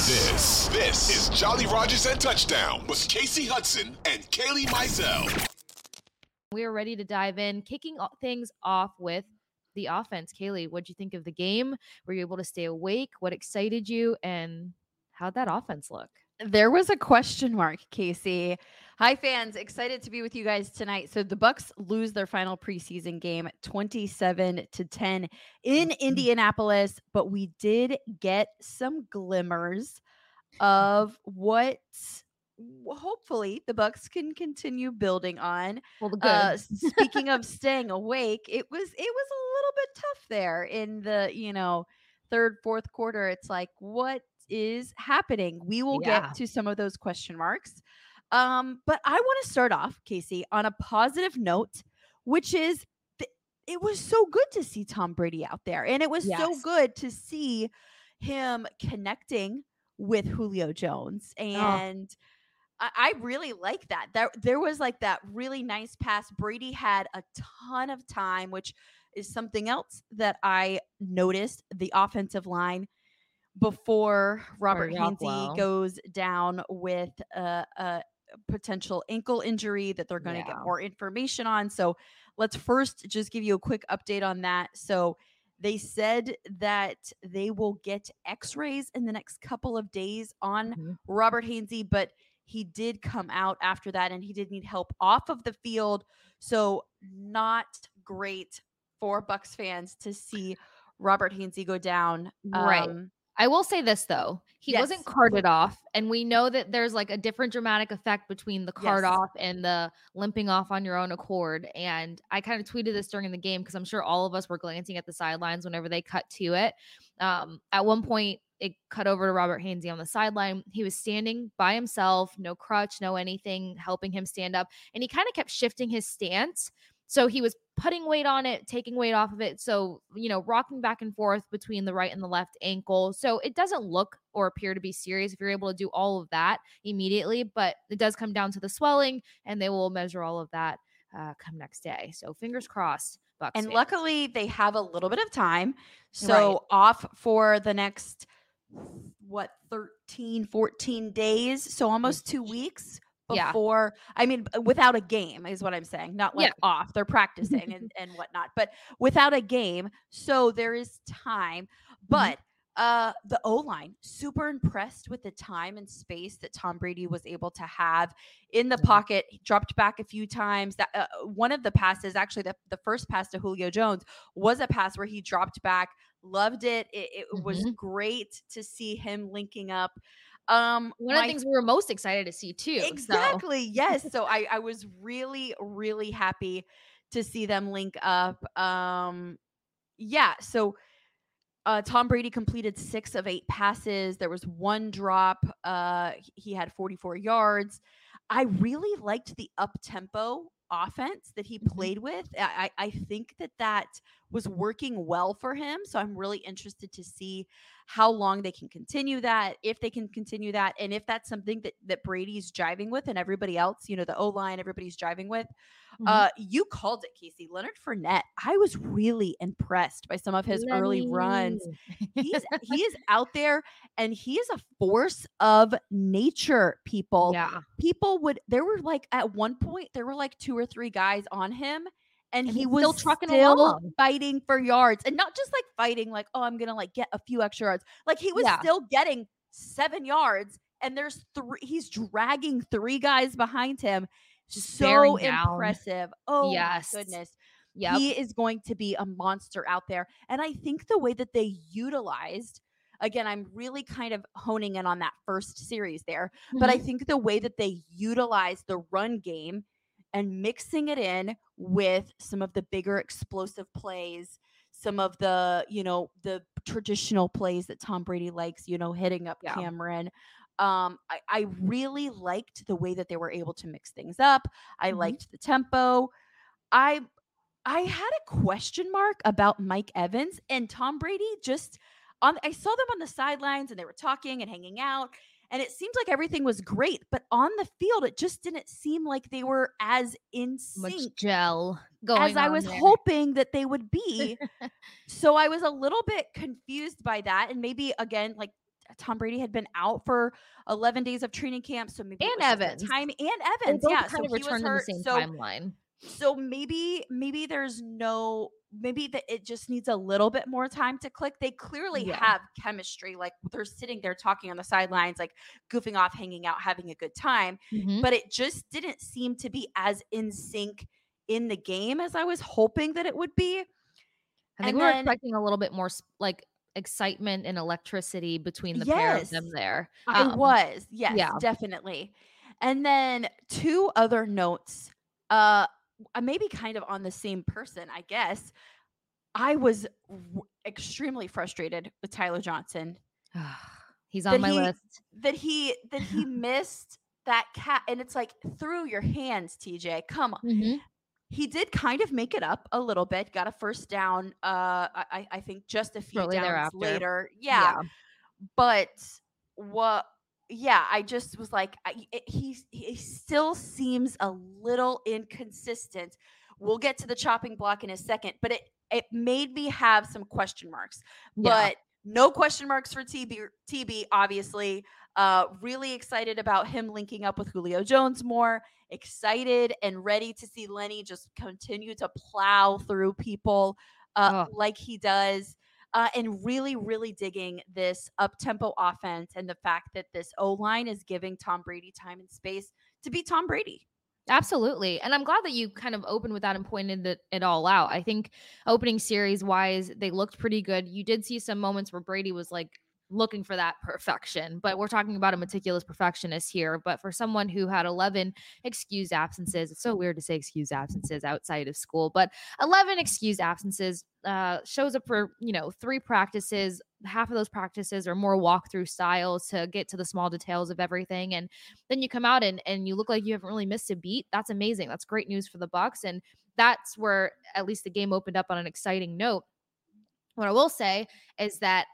This, this, this is Jolly Rogers and Touchdown with Casey Hudson and Kaylee Mizell. We are ready to dive in, kicking things off with the offense. Kaylee, what'd you think of the game? Were you able to stay awake? What excited you? And how'd that offense look? There was a question mark, Casey. Hi fans, excited to be with you guys tonight. So the Bucs lose their final preseason game 27 to 10 in Mm-hmm. Indianapolis, but we did get some glimmers of what hopefully the Bucs can continue building on. Well, good. Uh, speaking of staying awake, it was it was a little bit tough there in the, you know, third, fourth quarter. It's like, what is happening? We will Yeah. get to some of those question marks. Um, but I want to start off, Casey, on a positive note, which is th- it was so good to see Tom Brady out there. And it was so good to see him connecting with Julio Jones. And I, I really like that. There, there was like that really nice pass. Brady had a ton of time, which is something else that I noticed. The offensive line before Robert Rockwell. goes down with a, a potential ankle injury that they're going to Yeah. get more information on. So let's first just give you a quick update on that. So they said that they will get x-rays in the next couple of days on Mhm. Robert Hainsey, but he did come out after that and he did need help off of the field. So not great for Bucs fans to see Robert Hainsey go down. Right. Um, I will say this though. He Yes. wasn't carted off. And we know that there's like a different dramatic effect between the cart Yes. off and the limping off on your own accord. And I kind of tweeted this during the game because I'm sure all of us were glancing at the sidelines whenever they cut to it. Um, at one point, it cut over to Robert Hainsey on the sideline. He was standing by himself, no crutch, no anything helping him stand up. And he kind of kept shifting his stance. So he was putting weight on it, taking weight off of it. So, you know, rocking back and forth between the right and the left ankle. So it doesn't look or appear to be serious if you're able to do all of that immediately, but it does come down to the swelling and they will measure all of that uh, come next day. So fingers crossed. Bucs and fans. luckily they have a little bit of time. So off for the next what 13 14 days, so almost 2 weeks Yeah. before I mean without a game is what I'm saying. Not like Yeah. off. They're practicing and, and whatnot, but without a game. So there is time. Mm-hmm. But uh the O line super impressed with the time and space that Tom Brady was able to have in the Mhm. pocket. He dropped back a few times. That uh, one of the passes, actually, the, the first pass to Julio Jones was a pass where he dropped back. Loved it. It, it was Mhm. great to see him linking up. Um, one of the things we were most excited to see too. so- Exactly. Yes. So I I was really really happy to see them link up. Um yeah, so uh Tom Brady completed 6 of 8 passes. There was one drop. Uh he- he had 44 yards. I really liked the up tempo offense that he Mhm. played with. I I I think that that was working well for him. So I'm really interested to see how long they can continue that, if they can continue that, and if that's something that that Brady's driving with and everybody else, you know, the O line, everybody's driving with. Mhm. Uh, you called it, Casey. Leonard Fournette. I was really impressed by some of his early runs. He's he is out there and he is a force of nature, people yeah. people would there were like at one point there were like two or three guys on him and, And he was still trucking still along. fighting for yards and not just like fighting like oh i'm gonna like get a few extra yards like he was Yeah. still getting seven yards and there's three he's dragging three guys behind him Just so impressive oh Yes. my goodness Yep. he is going to be a monster out there and i think the way that they utilized again, I'm really kind of honing in on that first series there. But I Mhm. think the way that they utilize the run game and mixing it in with some of the bigger explosive plays, some of the, you know, the traditional plays that Tom Brady likes, you know, hitting up Yeah. Cameron. Um, I, I really liked the way that they were able to mix things up. I Mhm. liked the tempo. I I had a question mark about Mike Evans and Tom Brady just on I saw them on the sidelines and they were talking and hanging out and it seemed like everything was great, but on the field it just didn't seem like they were as in much sync gel going as I was there. hoping that they would be. so I was a little bit confused by that and maybe again like Tom Brady had been out for 11 days of training camp so maybe And was just the Evans. time and Evans yeah kind so of he was returned in the hurt same so timeline. so maybe maybe there's no maybe that it just needs a little bit more time to click they clearly Yeah. have chemistry like they're sitting there talking on the sidelines like goofing off hanging out having a good time Mhm. but it just didn't seem to be as in sync in the game as i was hoping that it would be I think and we were then- expecting a little bit more like excitement and electricity between the pair of them Yes. there. I Um, was, yes, yeah. definitely. And then two other notes, uh, maybe kind of on the same person, I guess. I was w- extremely frustrated with Tyler Johnson He's on That my he- list. that he that he missed that cat, and it's like through your hands, TJ. Come on, Mhm. He did kind of make it up a little bit. Got a first down. Uh, I, I- think just a few Shortly downs thereafter. later. yeah but what yeah i just was like I, it, he he still seems a little inconsistent we'll get to the chopping block in a second but it it made me have some question marks Yeah. but no question marks for tb tb obviously uh really excited about him linking up with julio jones more excited and ready to see lenny just continue to plow through people uh, Ugh. like he does uh, and really, really digging this up tempo offense and the fact that this O line is giving Tom Brady time and space to be Tom Brady. Absolutely. And I'm glad that you kind of opened with that and pointed it, it all out. I think opening series wise, they looked pretty good. You did see some moments where Brady was like looking for that perfection, but we're talking about a meticulous perfectionist here. But for someone who had 11 excused absences, it's so weird to say excused absences outside of school, but 11 excused absences uh, shows up for, you know, three practices. Half of those practices are more walkthrough styles to get to the small details of everything. And then you come out and and you look like you haven't really missed a beat. That's amazing. That's great news for the Bucs, and that's where at least the game opened up on an exciting note. What I will say is that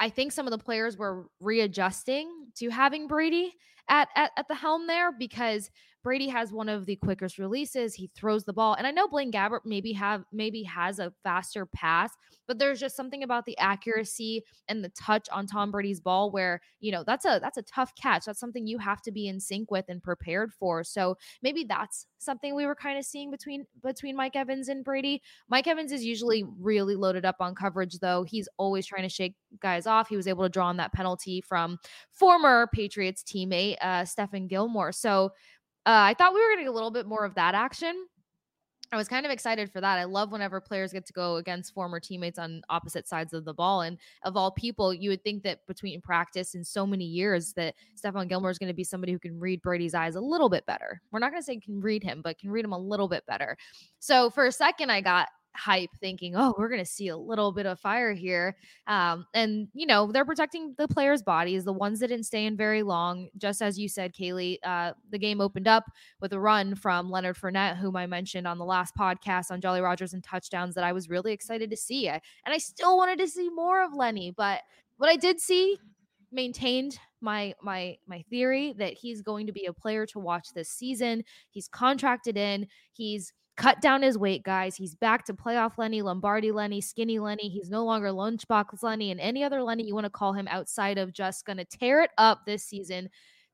I think some of the players were readjusting to having Brady at, at at the helm there because Brady has one of the quickest releases. He throws the ball, and I know Blaine Gabbert maybe have maybe has a faster pass, but there's just something about the accuracy and the touch on Tom Brady's ball where you know that's a that's a tough catch. That's something you have to be in sync with and prepared for. So maybe that's something we were kind of seeing between between Mike Evans and Brady. Mike Evans is usually really loaded up on coverage, though. He's always trying to shake guys off. He was able to draw on that penalty from former Patriots teammate uh, Stephon Gilmore. So uh, I thought we were going to get a little bit more of that action. I was kind of excited for that. I love whenever players get to go against former teammates on opposite sides of the ball. And of all people, you would think that between practice and so many years that Stephon Gilmore is going to be somebody who can read Brady's eyes a little bit better. We're not going to say can read him, but can read him a little bit better. So for a second, I got hype thinking, oh, we're going to see a little bit of fire here. Um, and, you know, they're protecting the players' bodies, the ones that didn't stay in very long. Just as you said, Kaylee, uh, the game opened up with a run from Leonard Fournette, whom I mentioned on the last podcast on Jolly Rogers and touchdowns that I was really excited to see. I, and I still wanted to see more of Lenny, but what I did see maintained my my my theory that he's going to be a player to watch this season. He's contracted in. He's cut down his weight, guys. He's back to playoff Lenny, Lombardi Lenny, skinny Lenny. He's no longer lunchbox Lenny and any other Lenny you want to call him outside of just going to tear it up this season.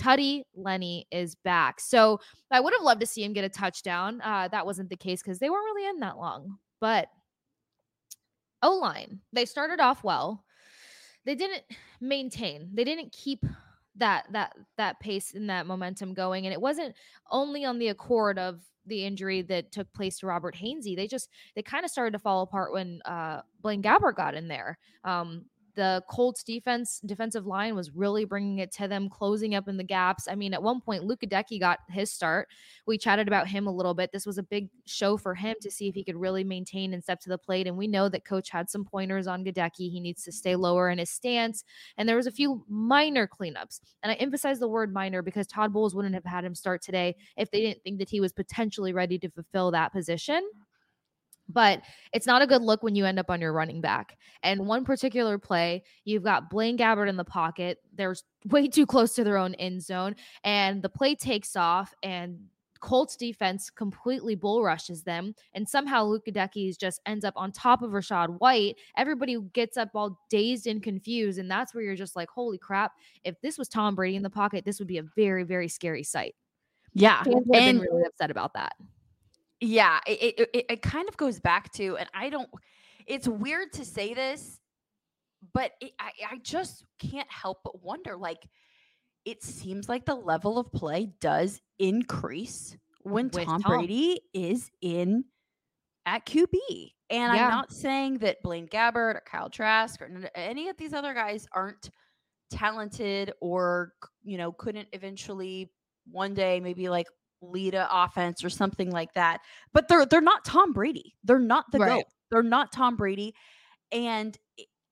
Tutty Lenny is back. So I would have loved to see him get a touchdown. Uh, that wasn't the case because they weren't really in that long. But O line, they started off well. They didn't maintain. They didn't keep that that that pace and that momentum going. And it wasn't only on the accord of the injury that took place to Robert Hainsey. They just they kind of started to fall apart when uh Blaine Gabbert got in there. Um the Colts defense defensive line was really bringing it to them, closing up in the gaps. I mean, at one point, Luke Goedeke got his start. We chatted about him a little bit. This was a big show for him to see if he could really maintain and step to the plate. And we know that coach had some pointers on Goedeke. He needs to stay lower in his stance. And there was a few minor cleanups. And I emphasize the word minor because Todd Bowles wouldn't have had him start today if they didn't think that he was potentially ready to fulfill that position but it's not a good look when you end up on your running back. And one particular play, you've got Blaine Gabbert in the pocket. They're way too close to their own end zone, and the play takes off, and Colts defense completely bull rushes them, and somehow Luca Deckys just ends up on top of Rachaad White. Everybody gets up all dazed and confused, and that's where you're just like, "Holy crap! If this was Tom Brady in the pocket, this would be a very, very scary sight." Yeah, Fans have been really upset about that yeah it, it, it kind of goes back to and i don't it's weird to say this but it, I, I just can't help but wonder like it seems like the level of play does increase when tom, Tom. brady is in at qb and Yeah. i'm not saying that blaine gabbert or kyle trask or any of these other guys aren't talented or you know couldn't eventually one day maybe like lead a offense or something like that. But they're they're not Tom Brady. They're not the Right. goat. They're not Tom Brady. And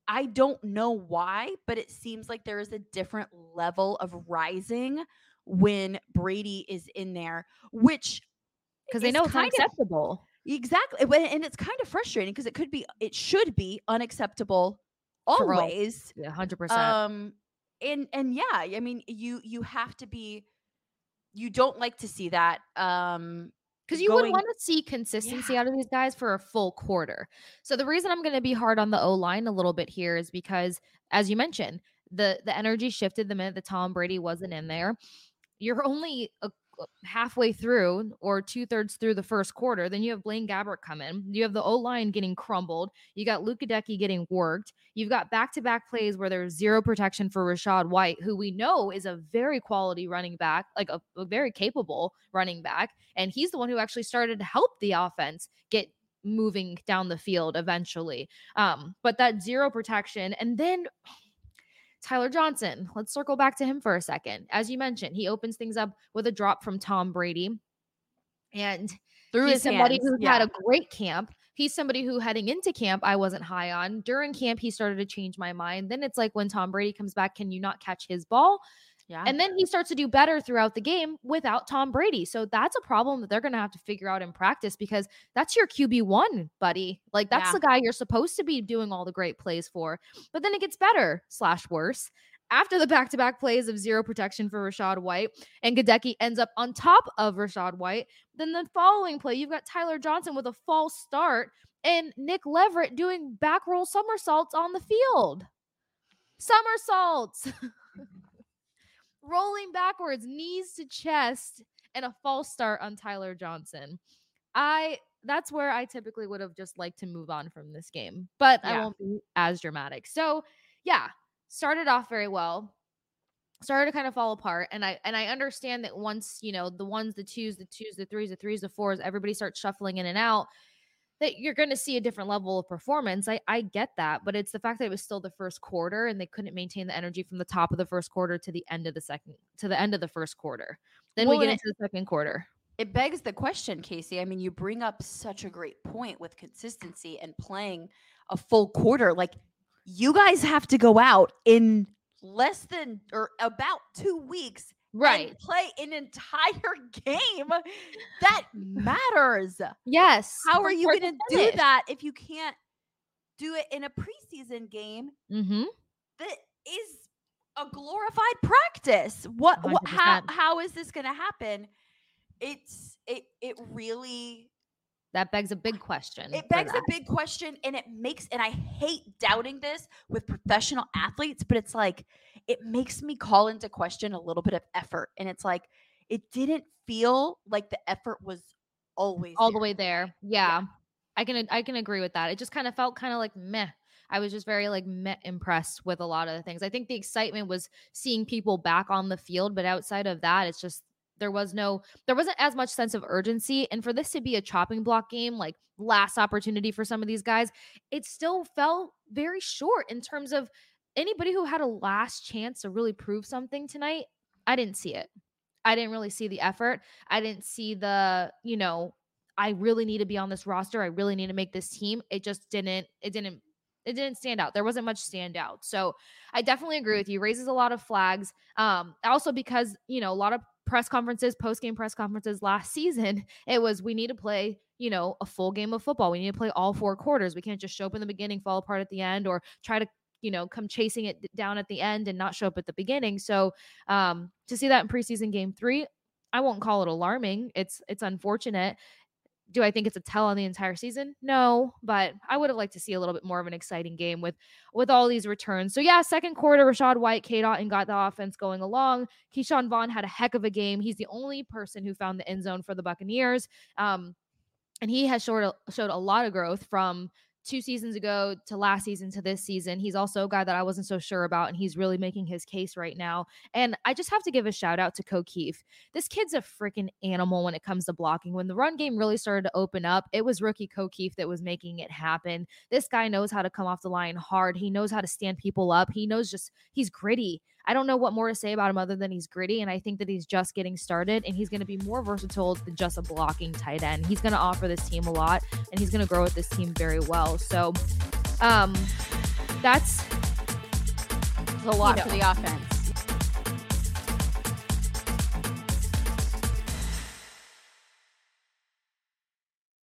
i- don't know why, but it seems like there is a different level of rising when Brady is in there, which because they know it's kind of- unacceptable. Exactly. And it's kind of frustrating because it could be it should be unacceptable always. Yeah, hundred percent. Um and and yeah, I mean you you have to be you don't like to see that. Um Because you would going- want to see consistency Yeah. out of these guys for a full quarter. So the reason I'm going to be hard on the O line a little bit here is because, as you mentioned, the the energy shifted the minute that Tom Brady wasn't in there. You're only a, halfway through or two thirds through the first quarter. Then you have Blaine Gabbert come in. You have the O line getting crumbled. You got Luke Goedeke getting worked. You've got back to back plays where there's zero protection for Rachaad White, who we know is a very quality running back, like a, a very capable running back. And he's the one who actually started to help the offense get moving down the field eventually. Um, but that zero protection, and then Tyler Johnson, let's circle back to him for a second. As you mentioned, he opens things up with a drop from Tom Brady. And through he's his somebody hands, who yeah. had a great camp. He's somebody who heading into camp I wasn't high on. During camp, he started to change my mind. Then it's like when Tom Brady comes back, can you not catch his ball? Yeah. And then he starts to do better throughout the game without Tom Brady. So that's a problem that they're going to have to figure out in practice because that's your QB1, buddy. Like that's Yeah. the guy you're supposed to be doing all the great plays for. But then it gets better slash worse. After the back-to-back plays of zero protection for Rachaad White, and Goedeke ends up on top of Rachaad White. Then the following play, you've got Tyler Johnson with a false start and Nick Leverett doing back roll somersaults on the field. Somersaults. rolling backwards, knees to chest, and a false start on Tyler Johnson. I that's where I typically would have just liked to move on from this game, but I Yeah. won't be as dramatic. So, yeah, started off very well. Started to kind of fall apart, and I and I understand that once you know the ones, the twos, the twos, the threes, the threes, the fours, everybody starts shuffling in and out. That you're going to see a different level of performance. I I get that, but it's the fact that it was still the first quarter and they couldn't maintain the energy from the top of the first quarter to the end of the second to the end of the first quarter. Then Well, we get into the second quarter. it begs the question, Casey. I mean, you bring up such a great point with consistency and playing a full quarter. Like, you guys have to go out in less than or about two weeks and play an entire game that matters. Yes. How are you going to do that if you can't do it in a preseason game Mm-hmm. that is a glorified practice? What, what how how is this going to happen? It's it it really That begs a big question. it begs a big question and it makes and i hate doubting this with professional athletes but it's like it makes me call into question a little bit of effort and it's like it didn't feel like the effort was always all the way there. Yeah. I can I can agree with that. It just kind of felt kind of like meh. I was just very like meh impressed with a lot of the things. I think the excitement was seeing people back on the field, but outside of that, it's just there was no there wasn't as much sense of urgency and for this to be a chopping block game like last opportunity for some of these guys it still fell very short in terms of anybody who had a last chance to really prove something tonight, I didn't see it. I didn't really see the effort. I didn't see the, you know, I really need to be on this roster. I really need to make this team. It just didn't, it didn't, it didn't stand out. There wasn't much standout. So I definitely agree with you. Raises a lot of flags. Um, also because, you know, a lot of press conferences, post game press conferences last season, it was we need to play, you know, a full game of football. We need to play all four quarters. We can't just show up in the beginning, fall apart at the end, or try to you know come chasing it down at the end and not show up at the beginning so um to see that in preseason game three i won't call it alarming it's it's unfortunate do I think it's a tell on the entire season? No, but I would have liked to see a little bit more of an exciting game with with all these returns. So yeah, second quarter, Rachaad White, K and got the offense going along. Ke'Shawn Vaughn had a heck of a game. He's the only person who found the end zone for the Buccaneers. Um, and he has showed a, showed a lot of growth from two seasons ago to last season to this season. He's also a guy that I wasn't so sure about, and he's really making his case right now. And I just have to give a shout out to Ko Kieft. This kid's a freaking animal when it comes to blocking. When the run game really started to open up, it was rookie Ko Kieft that was making it happen. This guy knows how to come off the line hard. He knows how to stand people up. He knows just he's gritty. I don't know what more to say about him other than he's gritty. And I think that he's just getting started and he's going to be more versatile than just a blocking tight end. He's going to offer this team a lot and he's going to grow with this team very well. So, um, that's a lot you know, for the offense.